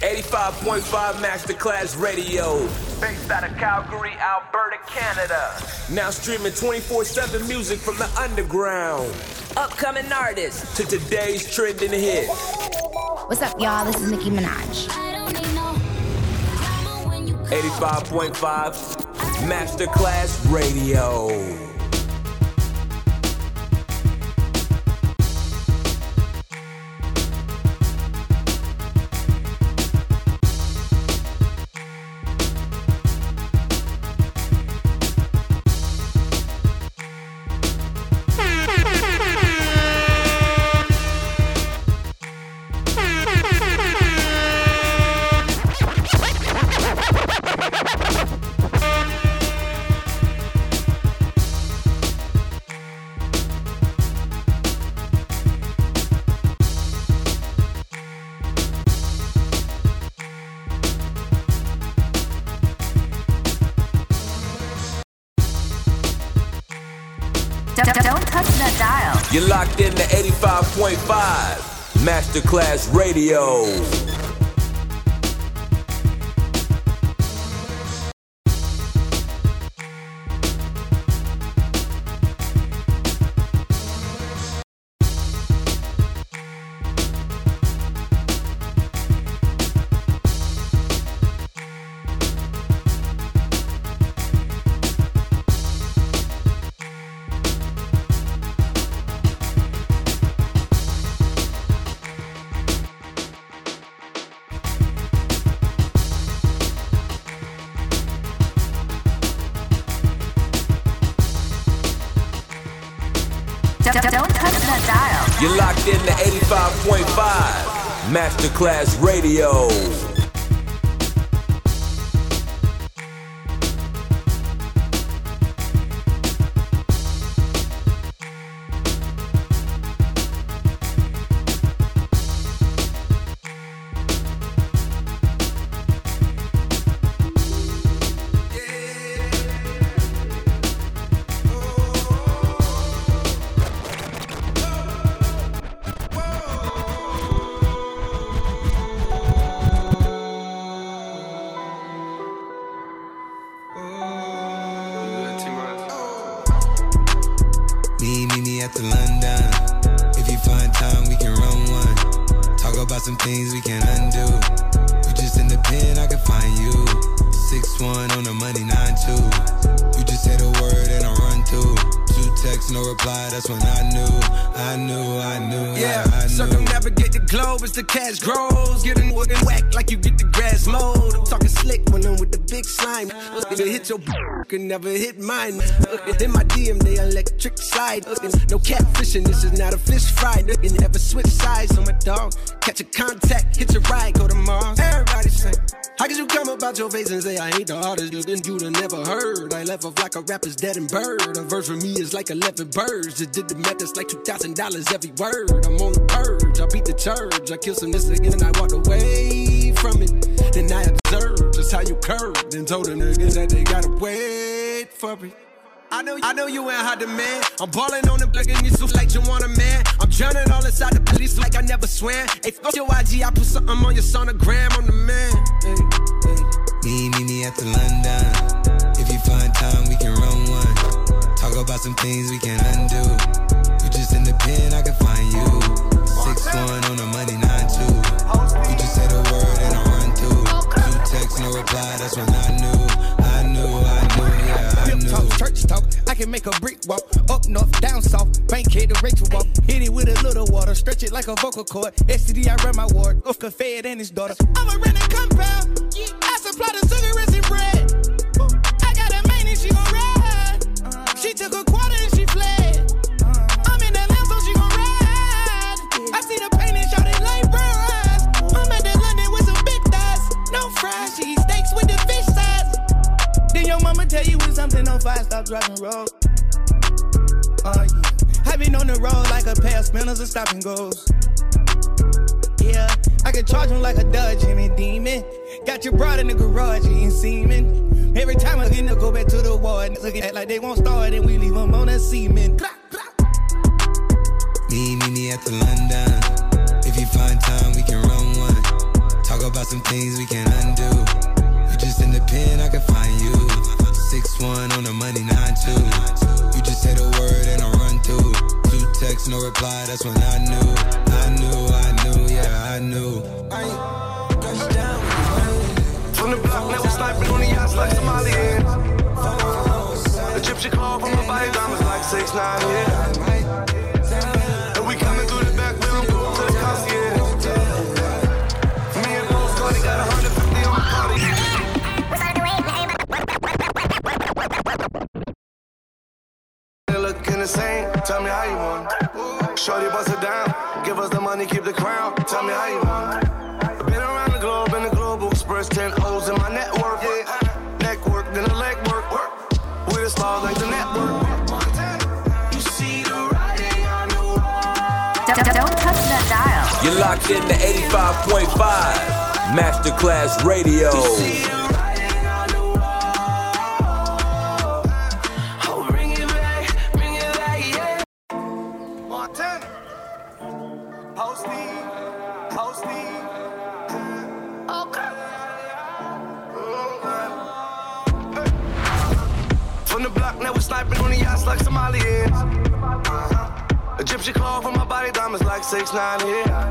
85.5 Masterclass Radio. Based out of Calgary, Alberta, Canada. Now streaming 24 7 music from the underground. Upcoming artists. To today's trending hits. What's up, y'all? This is Nicki Minaj. 85.5 Masterclass Radio. Masterclass Radio. You're locked in to 85.5 Masterclass Radio. Never hit mine. In my DM, they electric slide. No catfishing, this is not a fish fry. You never switch sides on my dog. Catch a contact, hit your ride, go to Mars. Everybody say, How could you come about your face and say I ain't the hardest then you'd have never heard? I left off like a rapper's dead and bird. A verse for me is like 11 birds. Just did the math, it's like $2,000 every word. I'm on the purge, I beat the church. I kill some this again and I walked away from it. Then I observed just how you curved and told the niggas that they gotta wait for it. I know, I know you ain't hot man. I'm balling on the block and you so like you want a man. I'm drowning all inside the police like I never swam. Hey, fuck your IG, I put something on your sonogram. I'm the man. Me, me, me at the London. If you find time, we can run one. Talk about some things we can undo. You just in the pen, I can find you. Six one on the money, nine two. You just say the word and I run through. Two text, no reply. That's when I knew, I. Talk, church talk. I can make a brick walk. Up north, down south. Bankhead to Rachel walk. Hit it with a little water. Stretch it like a vocal cord. STD, I run my ward. Off fed and his daughter. I'm a compound. I supply the sugar tell you when something on fire, stop driving road. Oh yeah. I been on the road like a pair of spinners and stopping goes. Yeah, I can charge him like a Dodge and a demon. Got your broad in the garage, eating semen. Every time I get to go back to the ward, looking at like they won't start and we leave them on a semen. Me, me, me at the London. If you find time, we can run one. Talk about some things we can undo. You just in the pen, I can find you. Six one on the money, nine two. You just say the word and I run through. Two texts, no reply. That's when I knew, I knew, I knew, yeah, I knew. From the block, we sniping on the yachts like Somalians. Egyptian call from my body, diamonds like six nine, yeah. Tell me how you want. Shorty bust it down, give us the money, keep the crown. Tell me how you want. Been around the globe in the global express, 10 O's in my network. Yeah. Neck work, then the leg work. We the stars like the network. You see the writing on the. Don't, don't touch that dial. You're locked in to 85.5 Masterclass Radio. Diamonds like six nine yeah.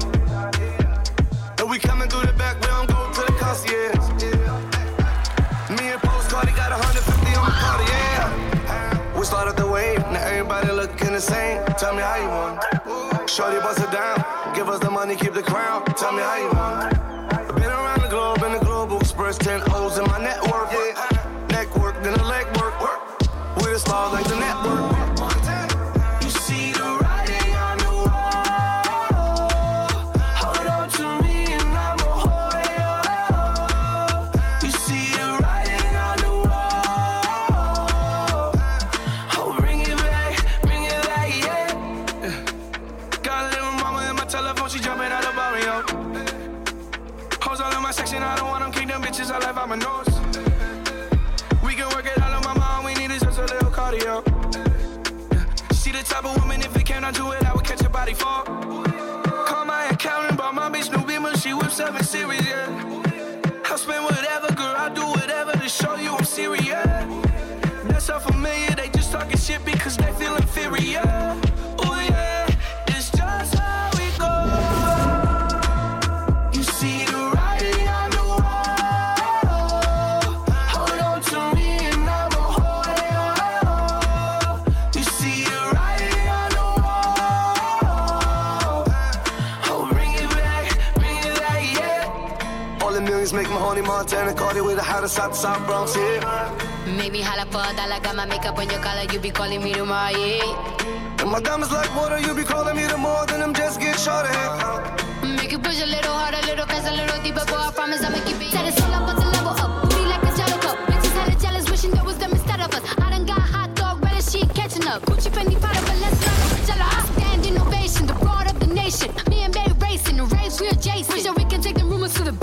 And we coming through the back, we don't go to the concierge. Yeah. Me and Post got 150 on the party, yeah. We started the wave, now everybody looking the same. Tell me how you want. Shorty bust it down, give us the money, keep the crown. Tell me how you want. Been around the globe in the global express, 10 O's in my network. Yeah. Neck work, then the leg work. We the stars like the network. My section, I don't want them them bitches, I left out my nose. We can work it out on my mind, we need is just a little cardio. She the type of woman, if it came down to it, I would catch a body fall. Call my accountant, bought my bitch new beamer, she whips seven series, yeah. Out the South Bronx, yeah. Maybe holla for a dollar, got my makeup on your collar, you be calling me tomorrow, yeah. And my diamonds like water, you be calling me the more than them just get shorty. Make it push a little harder, a little faster, a little deeper, boy, I promise I'ma keep it. Said it's all about the level up, be like a jello cup. Bitches hella jealous, wishing there was them instead of us. I done got hot dog, as she catching up. Gucci, Fendi, Prada, but let's not jello. I stand innovation, the broad of the nation. Me and Bay racing, the race we adjacent. Pretty sure we can take the rumors to the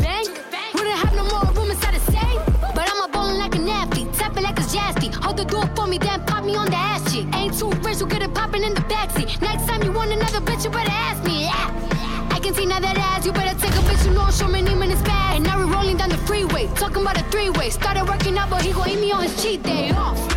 another bitch, you better ask me. Yeah. I can see now that ass, you better take a bitch, you know, show me in his bag. And now we're rolling down the freeway, talking about a three-way. Started working out, but he gon' eat me on his cheat day off.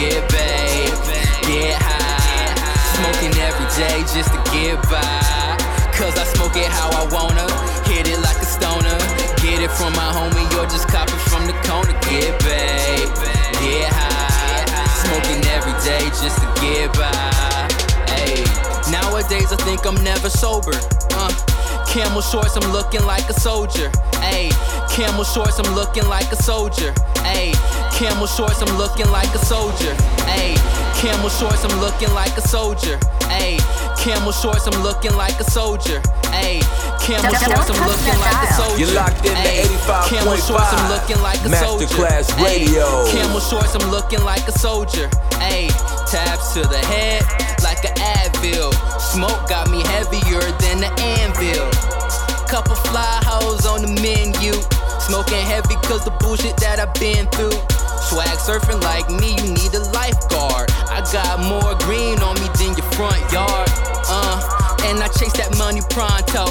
Get babe, get high. Smoking every day just to get by. Cause I smoke it how I wanna, hit it like a stoner. Get it from my homie, or just copy from the corner. Get babe, get high. Smoking every day just to get by. Ayy, nowadays I think I'm never sober. Uh, camel shorts, I'm looking like a soldier. Ayy, camel shorts, I'm looking like a soldier. Ayy, camel shorts, I'm looking like a soldier. Ayy, camel shorts, I'm looking like a soldier. Ayy, camel shorts, I'm looking like a soldier. Ayy, camel shorts, I'm looking like a soldier. You're locked in to 85.5. Camel shorts, I'm looking like a soldier. Masterclass Radio. Ayy, camel shorts, I'm looking like a soldier. Ayy, tabs to the head like an Advil. Smoke got me heavier than the anvil. Couple fly hoes on the menu. Smoking heavy cause the bullshit that I've been through. Swag surfing like me, you need a lifeguard. I got more green on me than your front yard. Uh, and I chase that money pronto.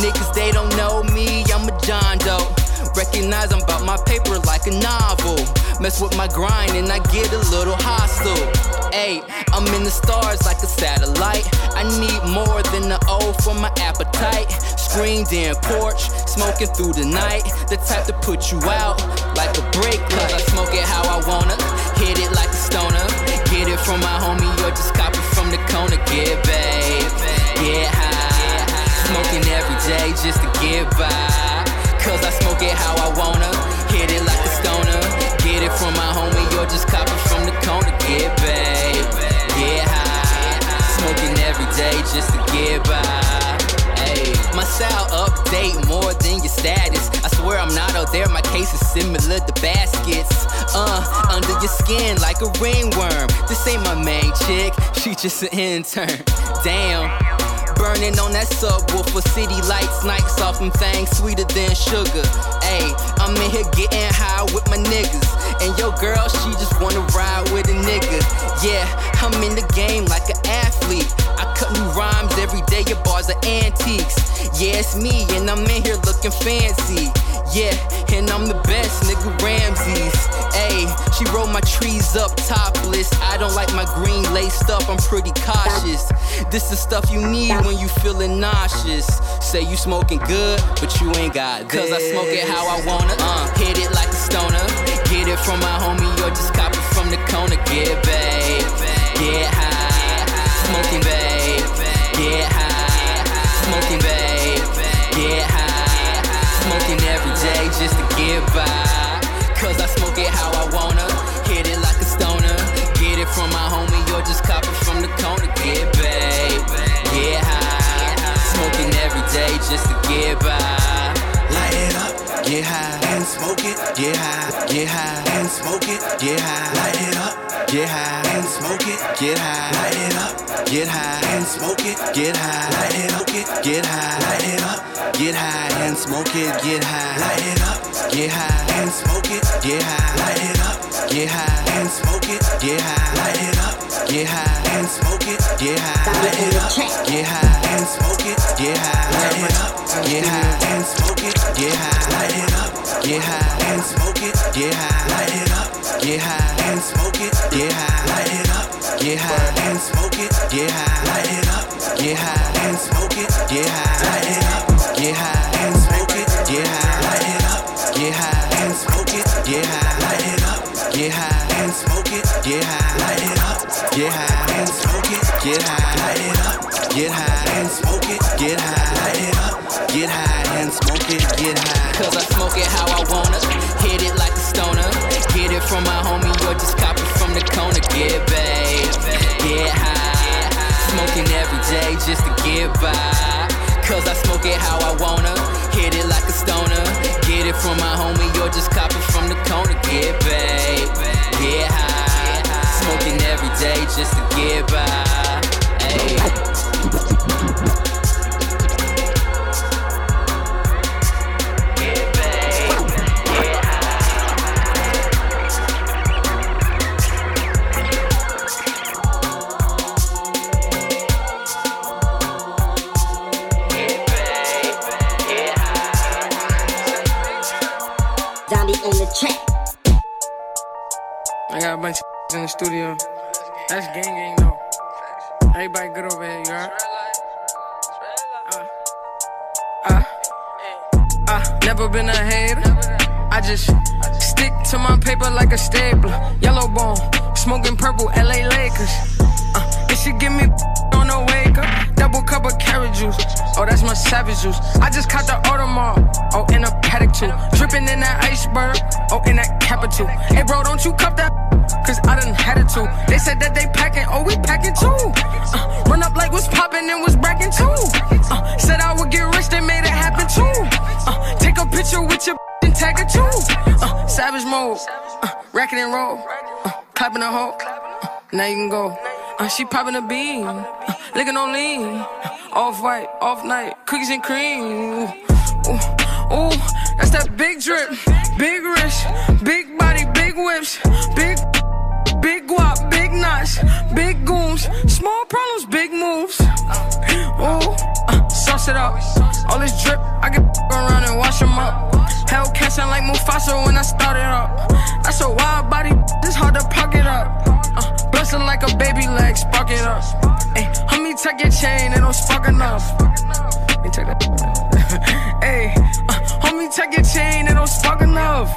Niggas, they don't know me, I'm a John Doe. Recognize I'm about my paper like a novel. Mess with my grind and I get a little hostile. Ayy, I'm in the stars like a satellite. I need more than the O for my appetite. Screened in porch, smoking through the night. The type to put you out like a brake light. I smoke it how I wanna, hit it like a stoner. Get it from my homie or just cop it from the corner. Get babe, get high. Smoking every day just to get by. Cause I smoke it how I wanna, hit it like a stoner. Get it from my homie or just cop it from the corner. Get babe, get high. Smoking every day just to get by. Ayy, my style update more than your status. I swear I'm not out there, my case is similar to baskets. Uh, under your skin like a ringworm. This ain't my main chick, she just an intern. Damn. Burning on that subwoofer, city lights, nights off them things sweeter than sugar. Ayy, I'm in here getting high with my niggas. And your girl, she just wanna ride with a nigga. Yeah, I'm in the game like an athlete. I cut new rhymes every day, your bars are antiques. Yeah, it's me, and I'm in here looking fancy. Yeah, and I'm the best, nigga Ramses. Ayy, she roll my trees up topless. I don't like my green laced up, I'm pretty cautious. This is stuff you need when you feeling nauseous. Say you smoking good, but you ain't got this. Cause I smoke it how I wanna. Uh, hit it like a stoner. Get it from my homie or just cop it from the corner. Get babe, get high. Smoking babe, get high. Smoking babe. Smoking every day just to get by. Cause I smoke it how I wanna. Hit it like a stoner. Get it from my homie or just cop it from the corner. Get babe, get high. Smoking every day just to get by. Light it up, get high and smoke it, get high, get high and smoke it, get high. Light it up, get high and smoke it, get high. Light it up, get high and smoke it, get high. Light it up, get high. Light it up, get high and smoke it, get high. Light it up, get high and smoke it, get high. Light it up, get high and smoke it, get high. Light it up, get high and smoke it, get high. Light it up, get high and smoke it, get high. Light it up, get high and smoke it, get high. Light it up, get high and smoke it, get high. Light it up, get high and smoke it, get high. Light it up, get high and smoke it, get high. Light it up, get high and smoke it, get high. Light it up, get high and smoke it, get high. Light it up, get high and smoke it, get high. Light it up, get high and smoke it, get high. Light it up, get high and smoke it, get high. Light it up, get high and smoke it, get high. Light it up, get high and smoke it, get high. Cause I smoke it how I wanna. Hit it like a stoner. Get it from my homie or just cop it from the corner. Get babe, get high. Smoking every day just to get by. Cause I smoke it how I wanna. Hit it like a stoner. Get it from my homie or just cop it from the corner. Get babe, get high. Smoking every day just to get by. Ayy. The track. I got a bunch of in the studio. That's gang gang though. Everybody good over here, you heard? Uh, uh, uh, never been a hater. I just stick to my paper like a stapler. Yellow bone, smoking purple, LA Lakers. Uh, it should give me on the wake up. Double double cup of carrot juice. Oh, that's my savage juice. I just caught the Audemars. Oh, in a paddock too. Dripping in that iceberg. Oh, in that capital. Hey, bro, don't you cup that? Cause I done had it too. They said that they packing. Oh, we packing too. Uh, run up like what's popping and was bracking too. Uh, said I would get rich, they made it happen too. Uh, take a picture with your and tag it too. Uh, savage mode. Uh, racking and roll. Uh, clapping a hoe. Uh, now you can go. Uh, she popping a bean, uh, licking on lean, uh, off white, off night, cookies and cream. Ooh, ooh, that's that big drip, big wrist, big body, big whips, big, big guap, big knots, big goons, small problems, big moves. Ooh, uh, sauce it up, all this drip, I can around and wash them up. Hellcat sound like Mufasa when I started up. That's a wild body, it's hard to pocket up. Uh, like a baby leg, spark it up. Hey, homie, tuck your chain, it don't spark enough. Hey, take that. hey, uh, homie, tuck your chain, it don't spark enough.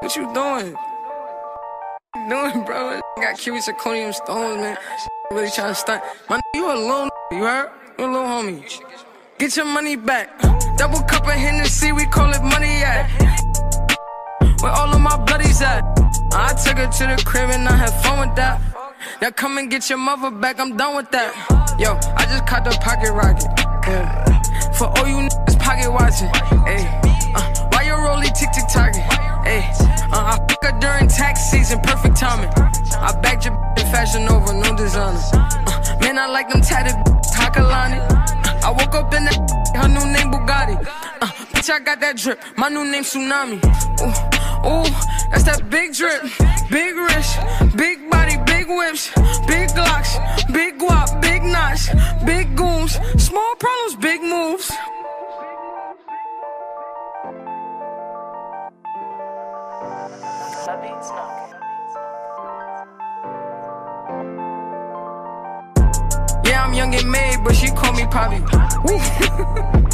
What you doing? What you doing, bro? I got cubic zirconium stones, man. Really trying to stunt. My you a little, you heard? You a little homie. Get your money back. Double cup of Hennessy, we call it money at. Where all of my bloodies at? I took her to the crib and I had fun with that. Now come and get your mother back, I'm done with that. Yo, I just caught the pocket rocket. Yeah. For all you niggas pocket watching. Hey, uh, why your rollie tick tick target? Hey, uh, I fuck her during tax season, perfect timing. I bagged your in fashion over, no designer. Uh, man, I like them tatted Takalani. Uh, I woke up in that, her new name Bugatti. Uh, bitch, I got that drip, my new name Tsunami. Ooh, ooh, that's that big drip, big wrist, big body, whips, big glocks, big guap, big knots, big goons, small problems, big moves. Yeah, I'm young and made, but she call me Poppy.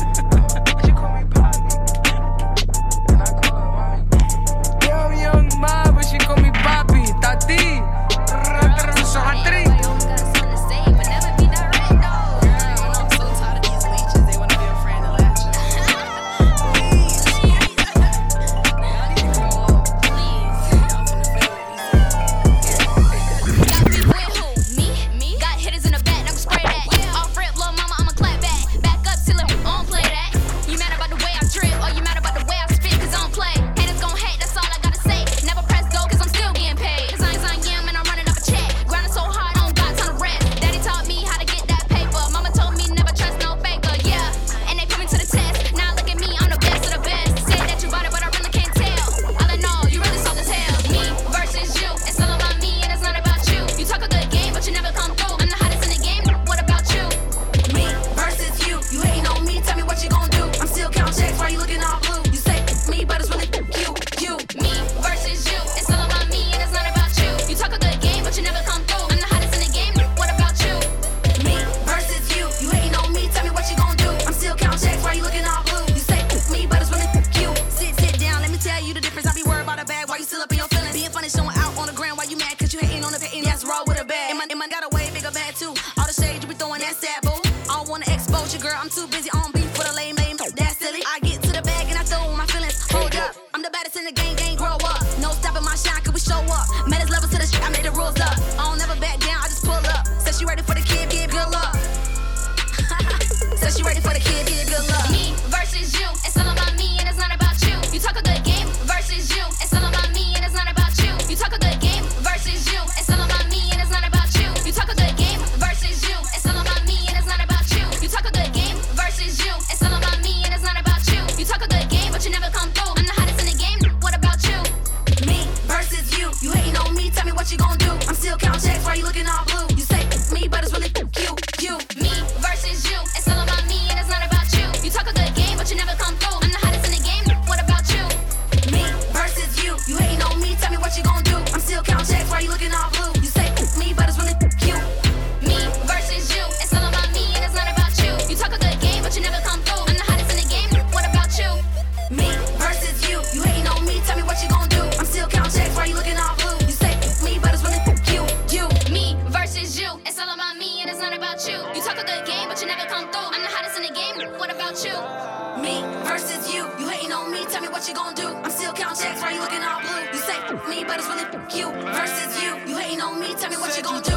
never come through. I'm the hottest in the game. What about you? Me versus you. You hating on me? Tell me what you gonna do. I'm still counting checks. Why you looking all blue? You say me, but it's really you versus you. You hating on me? Tell me what you gonna do.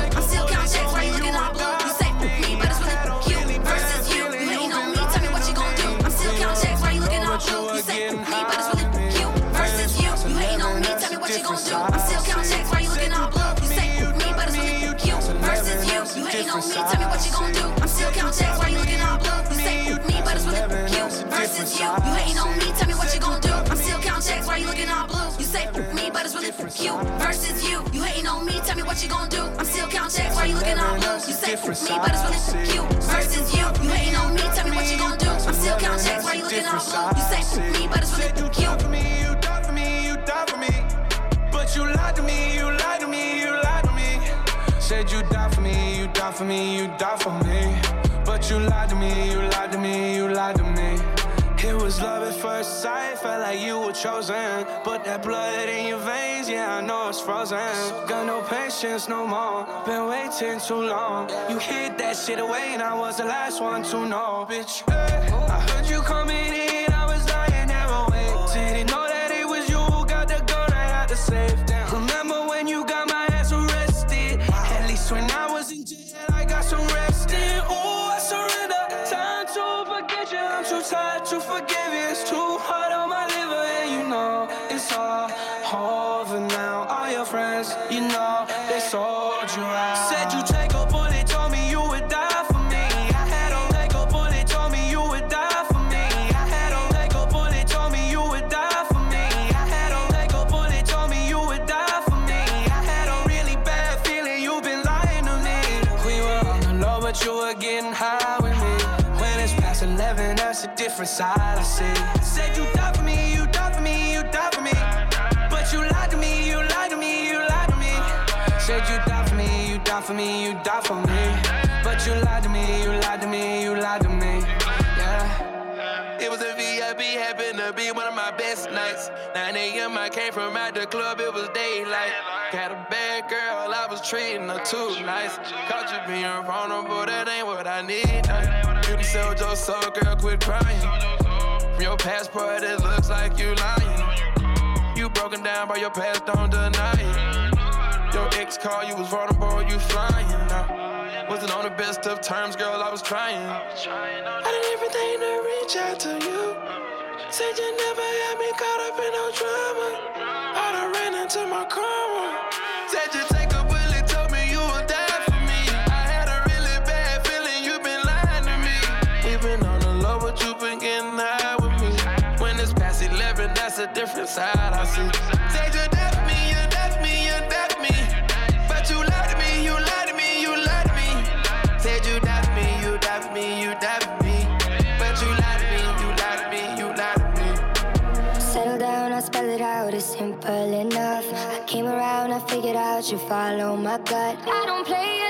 You. You hating on me, tell me what you gon' do. I'm still counting checks, why you looking all blue? You say for me, but it's really for you versus you. You hating on me, tell me what you gon' do. I'm still counting checks, why you looking all blue? You say for me, but it's really for you versus you. You hating on me, tell me what you gon' do. I'm still counting checks, why you looking all blue? You say for me, but it's really for you. for me, you die for me, you die for me. But you lied to me, you lied to me, you lied to me. Said you die for me, you die for me, you die for me. But you lied to me, you lied to me, you lied to me. Was love at first sight, felt like you were chosen. But that blood in your veins, yeah, I know it's frozen. Got no patience no more, been waiting too long. You hid that shit away, and I was the last one to know, bitch. I heard you coming in, different side I see. Said you die for me, you die for me, you die for me. But you lied to me, you lied to me, you lied to me. Said you die for me, you die for me, you die for me. But you lied to me, you lied to me, you lied to me. Yeah. It was a VIP, happened to be one of my best nights. 9 a.m. I came from out the club, it was daylight. Got a bad girl, I was treating her too nice. Caught you being vulnerable, that ain't what I need. You can sell your soul, girl, quit crying. From your passport, it looks like you lying. You broken down by your past, don't deny it. Your ex called, you was vulnerable, you flying. Wasn't on the best of terms, girl, I was trying. I did everything to reach out to you. Said you never had me caught up in no drama. I done ran into my karma. Said you take side I see. Said you left me, you left me, you left me. But you lied to me, you lied to me, you lied to me. Said you left me, you left me, you left me. But you lied to me, you lied to me, you lied to me. Settle down, I spell it out, it's simple enough. I came around, I figured out you follow my gut. I don't play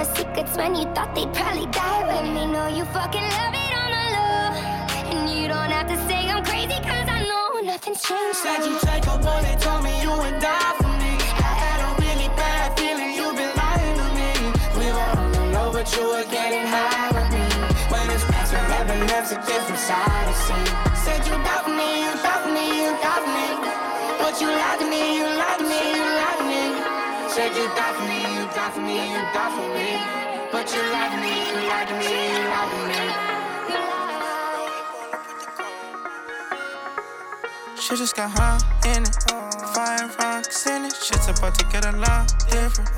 Our secrets when you thought they'd probably die with me. Know you fucking love it on the low. And you don't have to say I'm crazy, cause I know nothing's changed. Said you take a bullet, told me you would die for me. I had a really bad feeling you've been lying to me. We were on the low, but you were getting high with me. When it's past 11, that's a different side I see. Said you for me, you for me, you for me. But you lied to me, you lied to me, you lied to me. Said you for me, for me, you die for me. But you to me, you to me, you to me. Shit just got high in it. Fire rocks in it. Shit's about to get a lot different.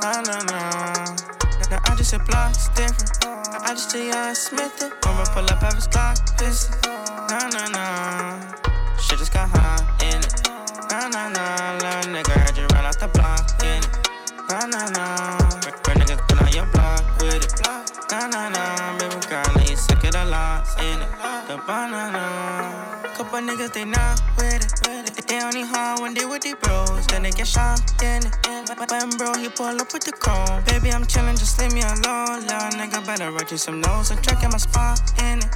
Nah, nah, nah. Now I just hit blocks different. I just do young Smith it. When we pull up, have his Glock pissing. Nah, nah, nah. Shit just got high in it. Nah, nah, nah. Little nigga heard you run out the block. Nah, nah, nah. Real niggas been on your block with it. Nah, nah, nah. Baby girl, now you sick of the lot in it. The banana. Couple niggas, they not with it. They only hard when they with the bros, then they get shot in it. When bro, he pull up with the chrome. Baby, I'm chillin', just leave me alone. Little nigga better write you some notes. I'm tracking my spot in it.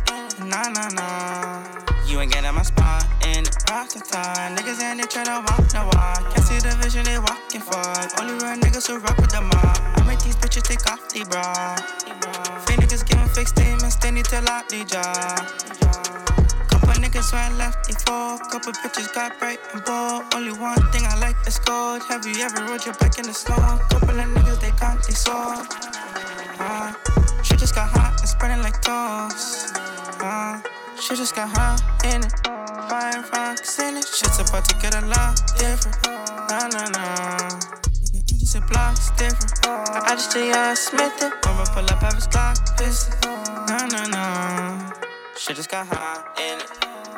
Nah, nah, nah. You ain't getting my spot in it. Rock time. Niggas and they try to walk the walk. Can't see the vision they walking for. Only real niggas who rock with the mob. I make these bitches take off the bra. Fake niggas giving fake statements, they need to lock the jaw. Couple niggas went left, they fall. Couple bitches got bright and bold. Only one thing I like is gold. Have you ever rode your bike in the snow? Couple of niggas, they got they soul. Uh, shit just got hot and spreading like toast. Uh, shit just got hot in it. Fire rocks in it. Shit's about to get a lot different. Nah, nah, nah. A block's different. I, I just tell ya Smith it. I'ma pull up, have his Glock pistol. Nah, nah, nah. Shit just got hot in it.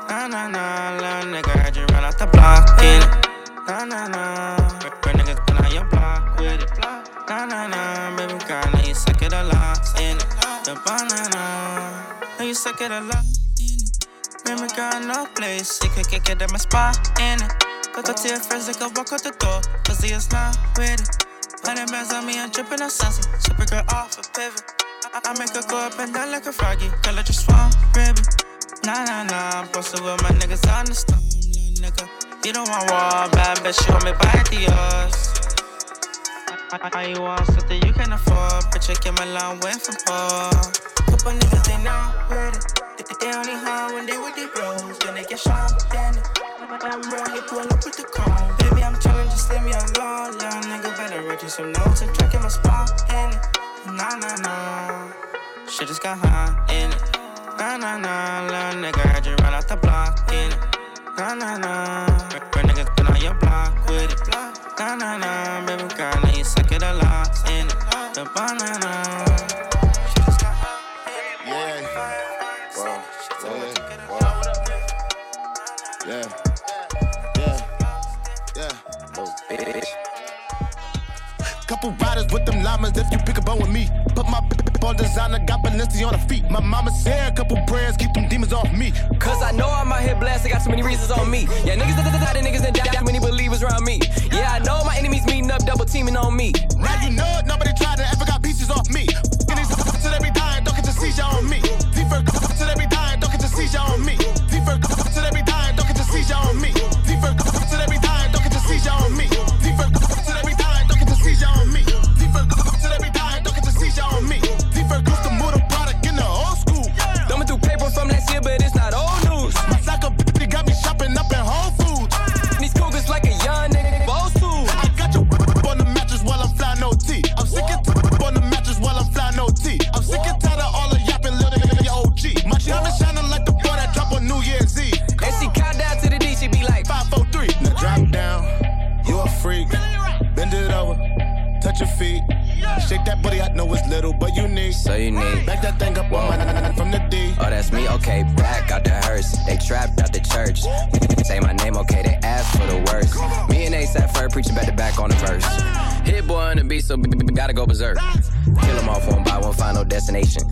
Nah, nah, nah, little nigga, heard you run out the block in it. Nah, nah, nah. Real niggas been on your block with it. Nah, nah, nah, baby girl, now you suck it a lot in it. The banana, now you suck it a lot in it. Baby girl, no place, you could kick it at my spot in it. Go talk to your friends, they can walk out the door, cause they is not with it. Hundred bands on me, I'm dripping on sassy. Super girl off a pivot. I, make her go up and down like a froggy. Girl, I just want ribbon. Nah, nah, nah. I'm posted with my niggas on the storm, nigga. You don't want war, bad bitch. You want me buy the yours. I, you want something you can afford. Bitch, I came a long way from poor. Couple niggas, they not it. They, they only hard when they with the bros. Then they get shot, then. I'm he pull up with the cone. Baby, I'm chillin', just leave me alone. Little nigga better write you some notes and track in my spot it. Nah, nah, nah. Shit just got hot in it. Nah, nah, nah. Little nigga heard you run out the block in it. Nah, nah, nah. Real niggas been on your block with it. Nah, nah, nah. Baby girl, now you suck it a lot in it. The banana. Yeah. Wow. Yeah. Yeah. Yeah. Yeah. Yeah. Couple riders with them llamas if you pick a bone with me. Put my on designer, got Balenci on her feet. My mama said a couple prayers, keep them demons off me. Cause I know I'm out here I got so many reasons on me. Yeah, niggas that die, the niggas die, too many believers around me. Yeah, I know my enemies meeting up, double teaming on me. Now you know but it's not old beat, so gotta go berserk. Kill them off one by one, final destination.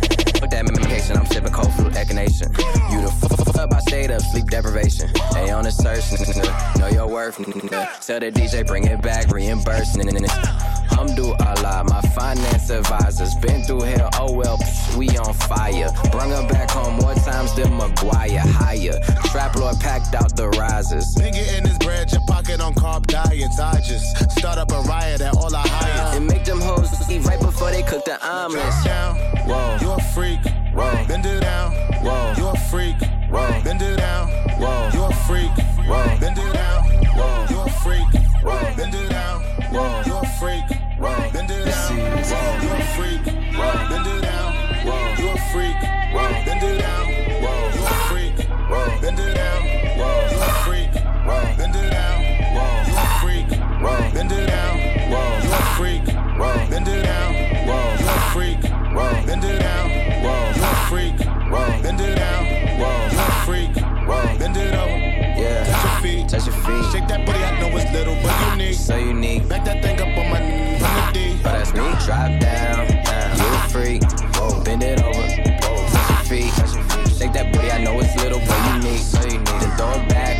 With that medication, I'm sipping cold fruit echinacea. You the f up, I stayed up, sleep deprivation. They on the search, know your worth. Tell the DJ, bring it back, reimburse. Hamdu Allah, my finance advisors. Been through hell, oh well, we on fire. Bring her back home more times than Maguire. Higher. Trap Lord packed out the risers. Nigga in his bread, your pocket on carb diets. I just start up a riot at all I hire. Eat right before they cook the omelets. Down. Whoa. You a freak. Whoa. Bend it down. Whoa. You a freak. Whoa. Bend it down. Whoa. You a freak. Whoa. Bend it down. Whoa. You a freak. Whoa. Bend it down. Whoa. You a freak. Whoa. Bend it down. Whoa. You a freak. Whoa. Bend it down. Whoa. You a freak. Whoa. Bend it down. Know it's little, but unique. So unique. Back that thing up on my D. Oh, that's me. Drop down. down. You a freak. Whoa. Bend it over. Whoa. Touch your feet. Touch your feet. Shake that booty. I know it's little, but unique. So unique. Then throw it back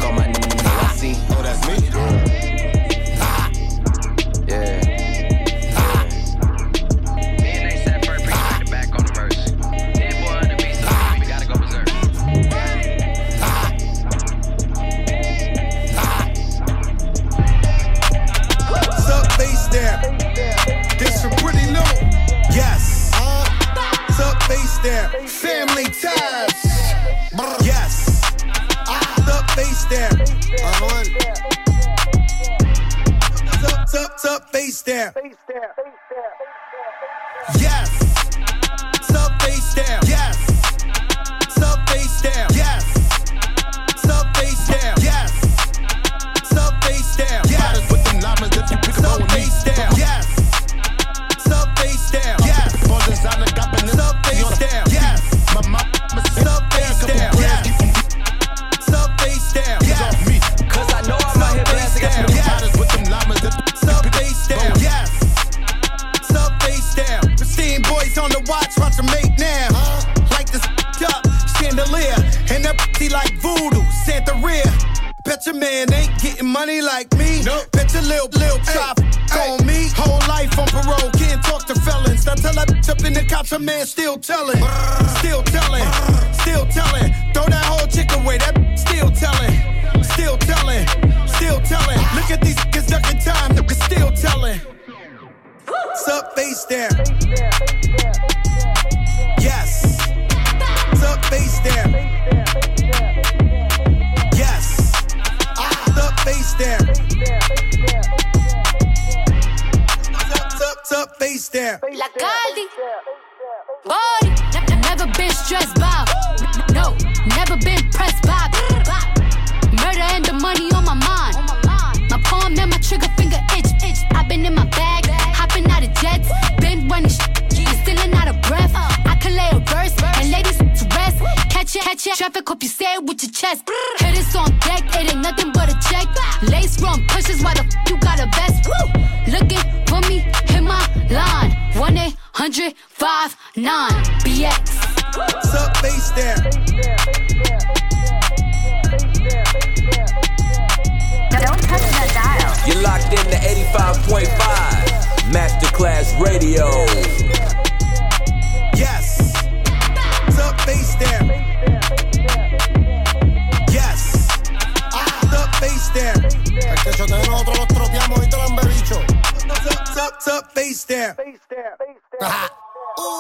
Face down. Face down. Face down. telling.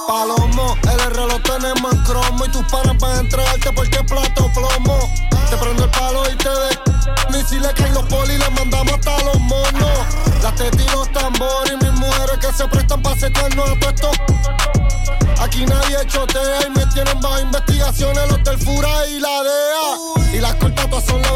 Palomo, el reloj tenemos en y tus panas van a entregarte porque plato plomo. Te prendo el palo y te de. Misiles si le caen los polis, le mandamos hasta los monos. Las tetas tambores y mis mujeres que se prestan para secarnos a todo. Aquí nadie chotea y me tienen bajo investigaciones los del y la DEA. Y las cortas son la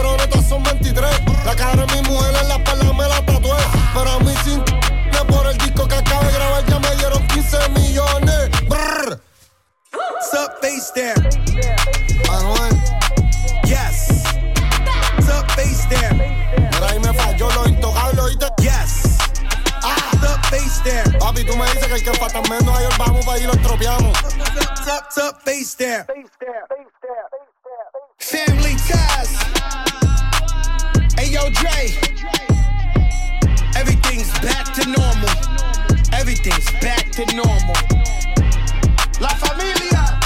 Family ties. Hey yo, Dre. Everything's back to normal. Everything's back to normal. La familia.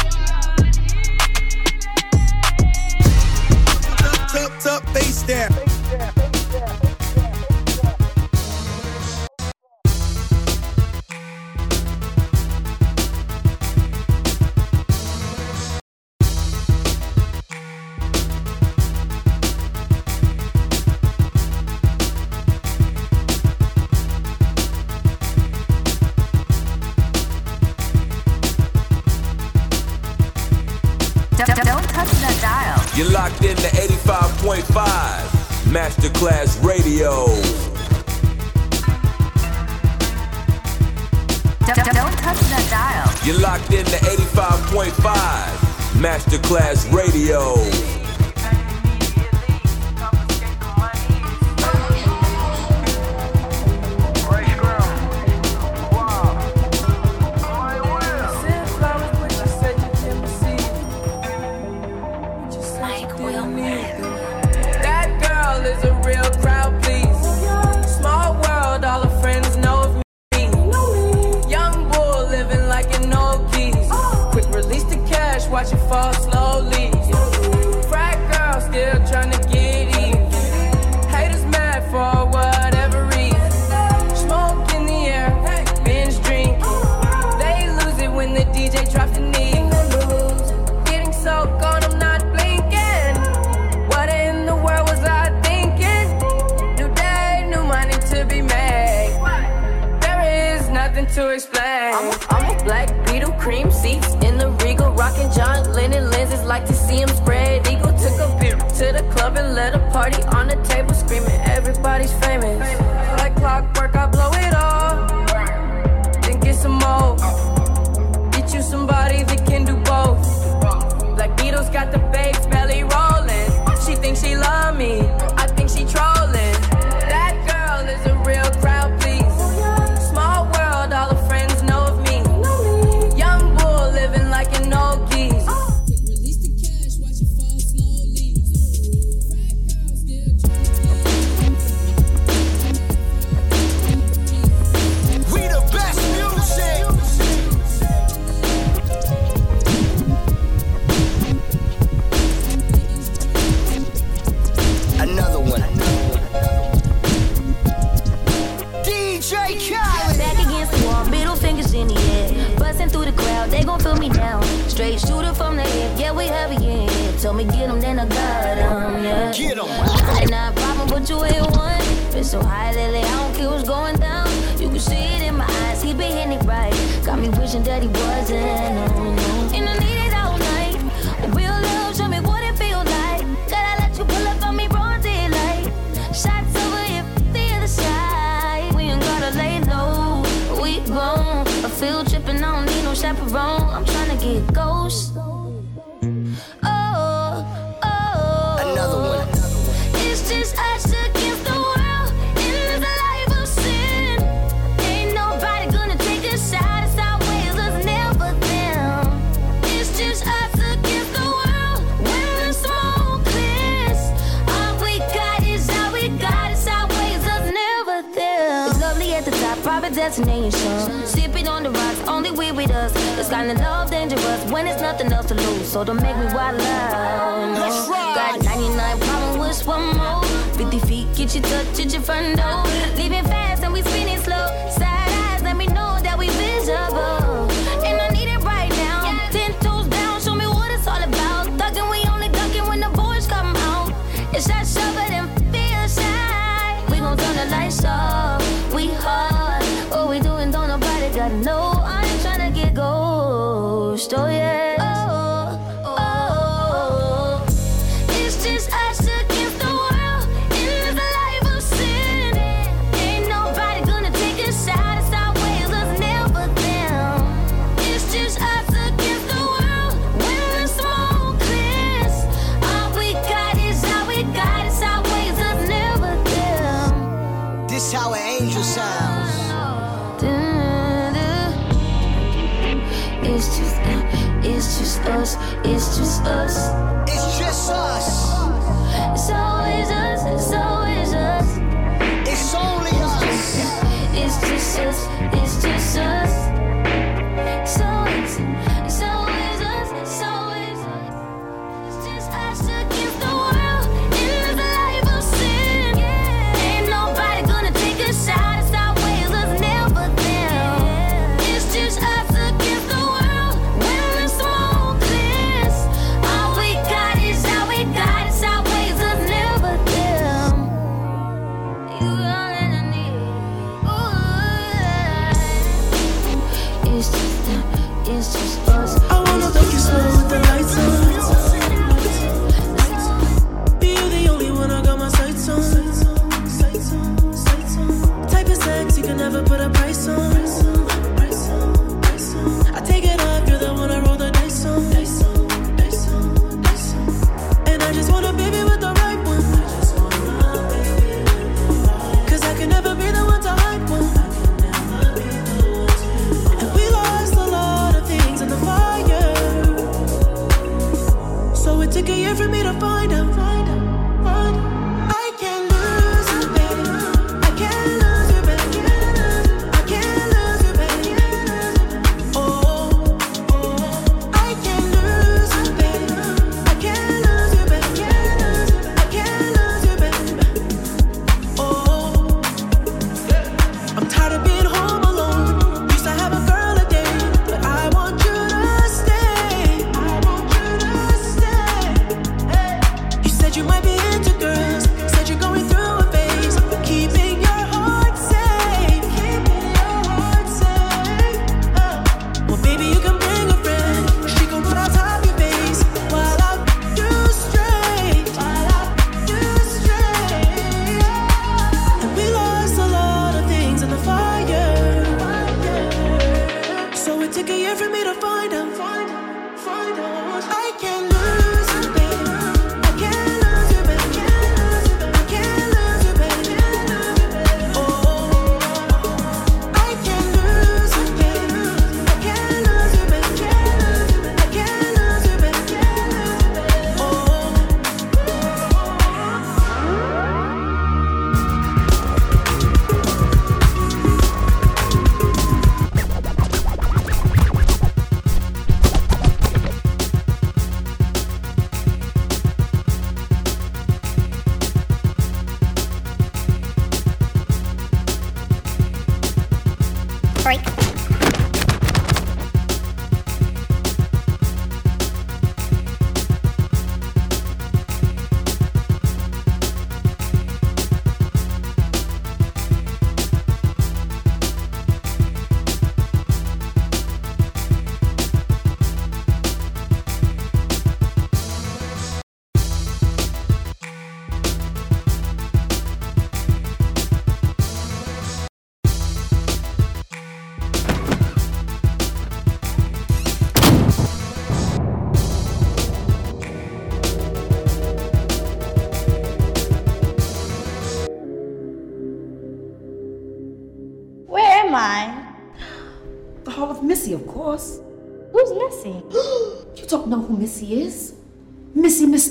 Up, up, face down. don't touch that dial. You're locked in to 85.5 Masterclass Radio. Don't touch that dial. You're locked in to 85.5 Masterclass Radio. Us.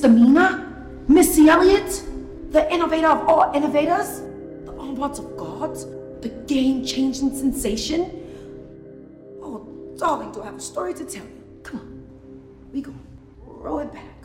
Missy Missy Elliott? The innovator of all innovators? The onwards of God? The game changing sensation? Oh, darling, do I have a story to tell you? Come on. We go roll it back.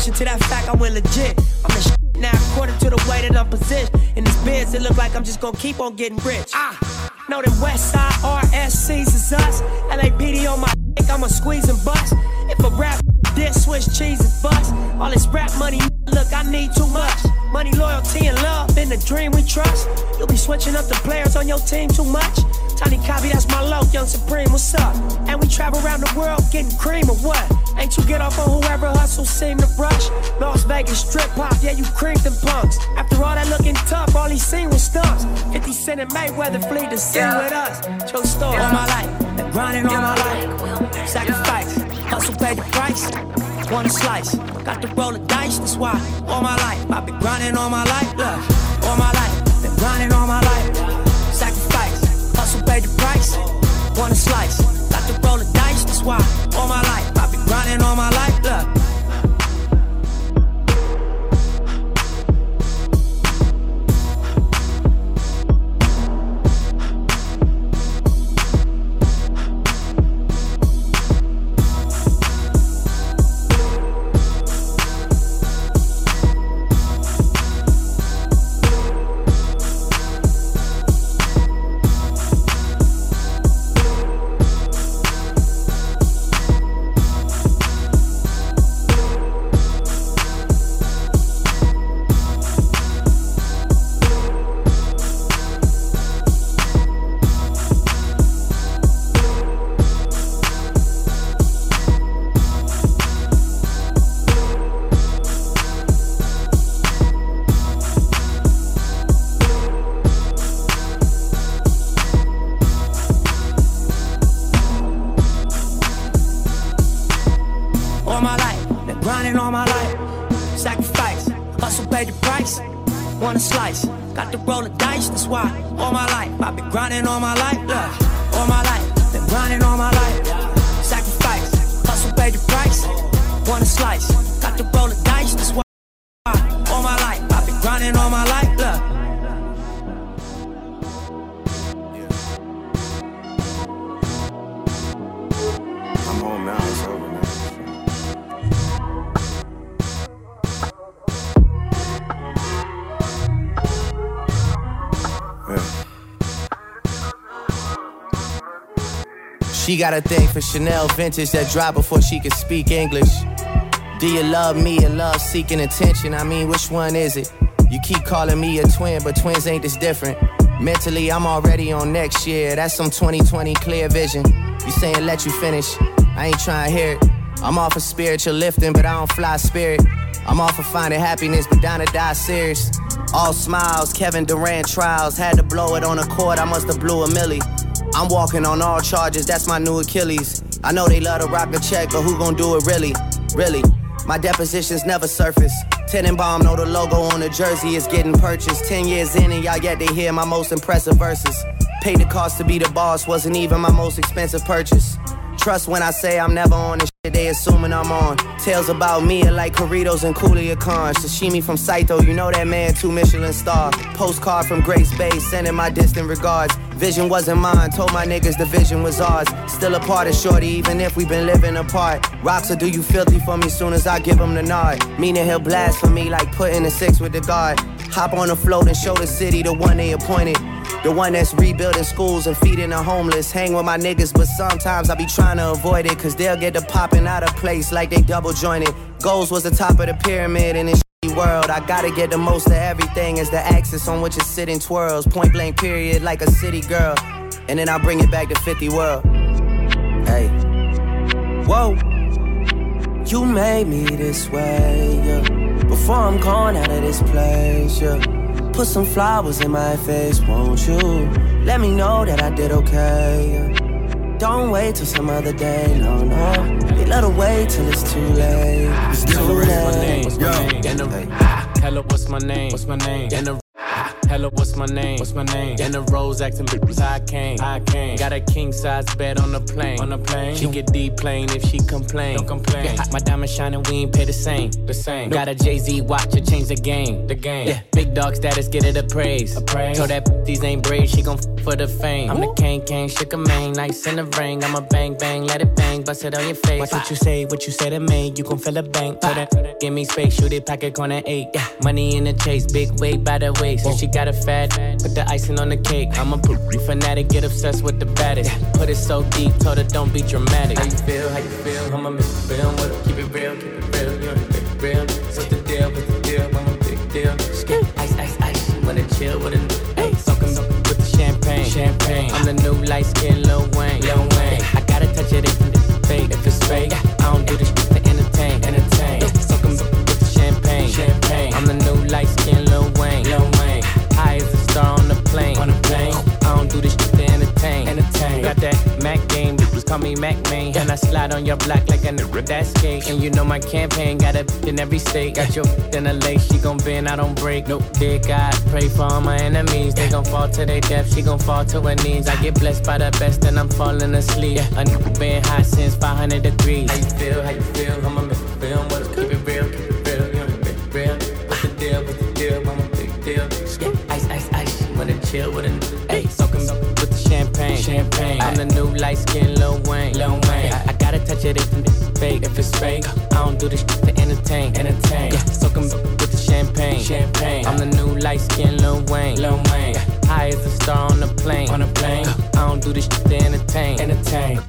Addition to that fact, I went legit. I'm the shit now, according to the way that I'm positioned. In this biz, it look like I'm just gonna keep on getting rich. Ah, know that West Side RSCs is us. LAPD on my dick, I'ma squeeze and bust. If a rap diss, switch cheese and bust. All this rap money, look, I need too much. Money, loyalty, and love in the dream we trust. You'll be switching up the players on your team too much. Tiny copy, that's my low, young supreme, what's up? And we travel around the world getting cream or what? Ain't you get off on whoever hustle seem to brush? Las Vegas strip pop, yeah, you creamed them punks. After all that looking tough, all he seen was stunts. 50 Cent and Mayweather flee to sing with us. True story. All my life, been grinding all my life. Sacrifice, hustle, pay the price. Want a slice, got to roll the dice, that's why. All my life, I've been grinding all my life. Look, all my life, been grinding all my life. Pay the price. Want a slice, got to roll the dice, that's why. All my life, I've been grinding all my life. Look. Got a thing for Chanel vintage that dropped before she could speak English. Do you love me or love seeking attention? I mean, which one is it? You keep calling me a twin, but twins ain't this different. Mentally, I'm already on next year. That's some 2020 clear vision. You saying let you finish? I ain't trying to hear it. I'm off of spiritual lifting, but I don't fly spirit. I'm off of finding happiness, but down to die serious. All smiles, Kevin Durant trials. Had to blow it on a court, I must have blew a millie. I'm walking on all charges, that's my new Achilles. I know they love to rock the check, but who gon' do it really? Really? My depositions never surface. Tenenbaum know the logo on the jersey is getting purchased. Ten years in and y'all yet to hear my most impressive verses. Paid the cost to be the boss, wasn't even my most expensive purchase. Trust when I say I'm never on this shit, they assuming I'm on. Tales about me are like Corritos and Coolia Khan. Sashimi from Saito, you know that man, two Michelin star. Postcard from Grace Bay, sending my distant regards. Vision wasn't mine, told my niggas the vision was ours. Still a part of Shorty, even if we been living apart. Rocks will do you filthy for me soon as I give him the nod. Meaning he'll blast for me like putting a six with the guard. Hop on a float and show the city the one they appointed. The one that's rebuilding schools and feeding the homeless. Hang with my niggas, but sometimes I be trying to avoid it. Cause they'll get the popping out of place like they double jointed. Goals was the top of the pyramid in this shitty world. I gotta get the most of everything as the axis on which it's sitting twirls. Point blank period like a city girl. And then I bring it back to 50 world. Hey. Whoa. You made me this way, yeah. Before I'm gone out of this place, yeah. Put some flowers in my face, won't you? Let me know that I did okay. Don't wait till some other day, no, no. They let her wait till it's too late. It's too Hello, what's my name? late. What's my name? And the, hello, what's my name? What's my name? Hello, what's my name? What's my name? And the rose acting bitches, I came. I came. Got a king size bed on the plane. On the plane. She get deep plane if she complain. Don't complain. Yeah, my diamond shining, we ain't pay the same. The same. Got a Jay Z watch to change the game. The game. Yeah. Big dog status, get it a praise. A praise. Told that these ain't brave, she gon' f for the fame. I'm the king, king, shook a mane, nice in the ring. I'm a bang, bang, let it bang, bust it on your face. Watch what you say, what you say to me. You gon' fill a bank. Put it, give me space, shoot it, pack pocket corner eight. Yeah. Money in the chase, big weight by the waist. And she got a fat, put the icing on the cake. I'm a poopy fanatic, get obsessed with the baddest. Put it so deep, told her don't be dramatic. How you feel, how you feel? I'ma make you feel it. Keep it real, keep it real, you know, keep it real. What's the deal, what's the deal? I'm a big deal. Skin, ice, ice, ice. Wanna chill with a Hey, soaking up with the champagne. Champagne. I'm the new light skin Lil Wayne. Lil Wayne. I gotta touch it if it's fake. If it's fake, I don't do this Entertain. Got that Mac game, bitches call me Mack Maine. And I slide on your block like a nigga that skate. And you know my campaign got a in every state. Got your in a lace, she gon' bend, I don't break. Nope, dear God, pray for all my enemies. They gon' fall to their death, she gon' fall to her knees. I get blessed by the best, and I'm falling asleep. A nigga been hot since 500 degrees. How you feel? How you feel? I'ma make Champagne. I'm the new light skin Lil Wayne. Lil Wayne. I, I gotta touch it if it's fake. If it's fake, I don't do this shit to entertain. Entertain. Yeah, soaking with the champagne. Champagne. I'm the new light skin Lil Wayne. Lil Wayne. High as a star on the plane. On the plane. I don't do this shit to entertain. Entertain.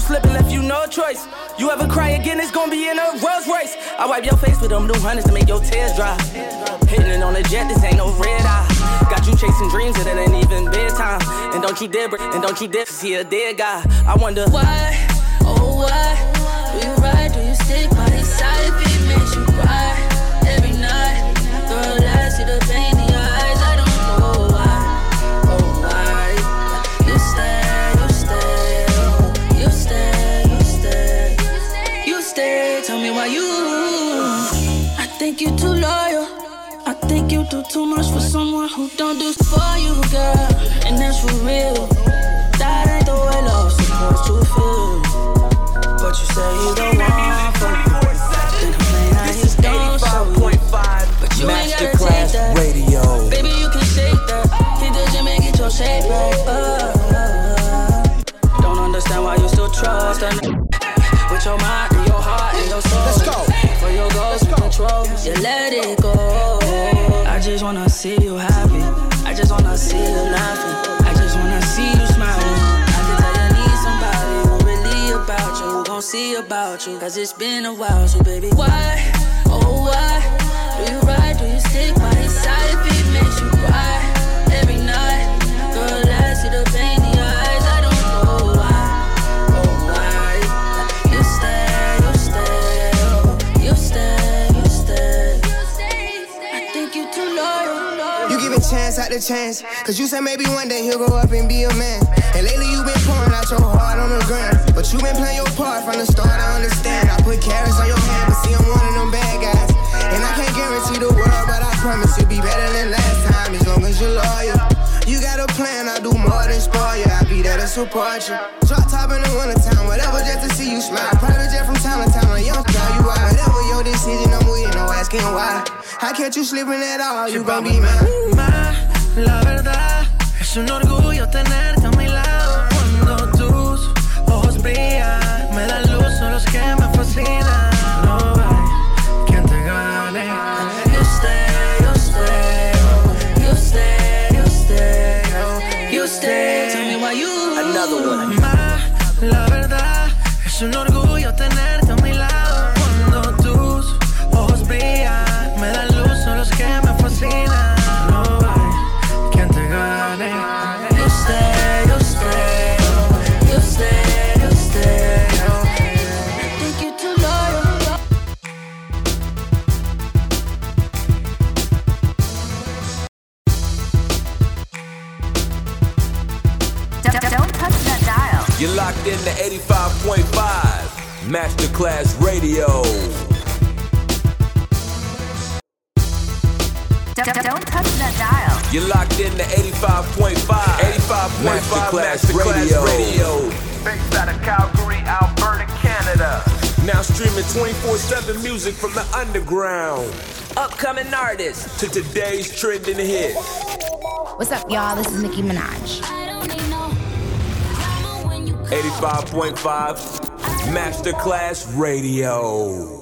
You slipping, left you no choice. You ever cry again, it's gonna be in a Rolls Royce. I wipe your face with them new hundreds to make your tears dry. Hitting it on a jet, this ain't no red eye. Got you chasing dreams and it ain't even bedtime. And don't you dare, and don't you dare see a dead guy. I wonder why, oh why, do you ride, do you stick by see you laughing. I just wanna see you smiling. I can tell you need somebody who really about you, who gon' see about you. Cause it's been a while, so baby, why, oh why, do you ride, do you stick by his side if it makes you cry a chance chance. Cause you said maybe one day he'll grow up and be a man. And lately you been pouring out your heart on the ground. But you been playing your part from the start, I understand. I put carrots on your hand, but see, I'm one of them bad guys. And I can't guarantee the world, but I promise you'll be better than last time as long as you're loyal. You got a plan, I'll do more than spoil you. I'll be there to support you. Drop top in the wintertime, whatever, just to see you smile. Private jet from town to town, a young girl, you out. Whatever your decision, I'm with you, no asking why. How can't you slipping at all? You gon' be mine. La verdad, es un orgullo tenerte a mi lado. Cuando tus ojos brillan, me dan luz, son los que me fascinan. You're locked in to 85.5 85.5 Masterclass, Radio. Based out of Calgary, Alberta, Canada. Now streaming 24-7 music from the underground. Upcoming artists to today's trending hit. What's up, y'all? This is Nicki Minaj. 85.5 Masterclass Radio.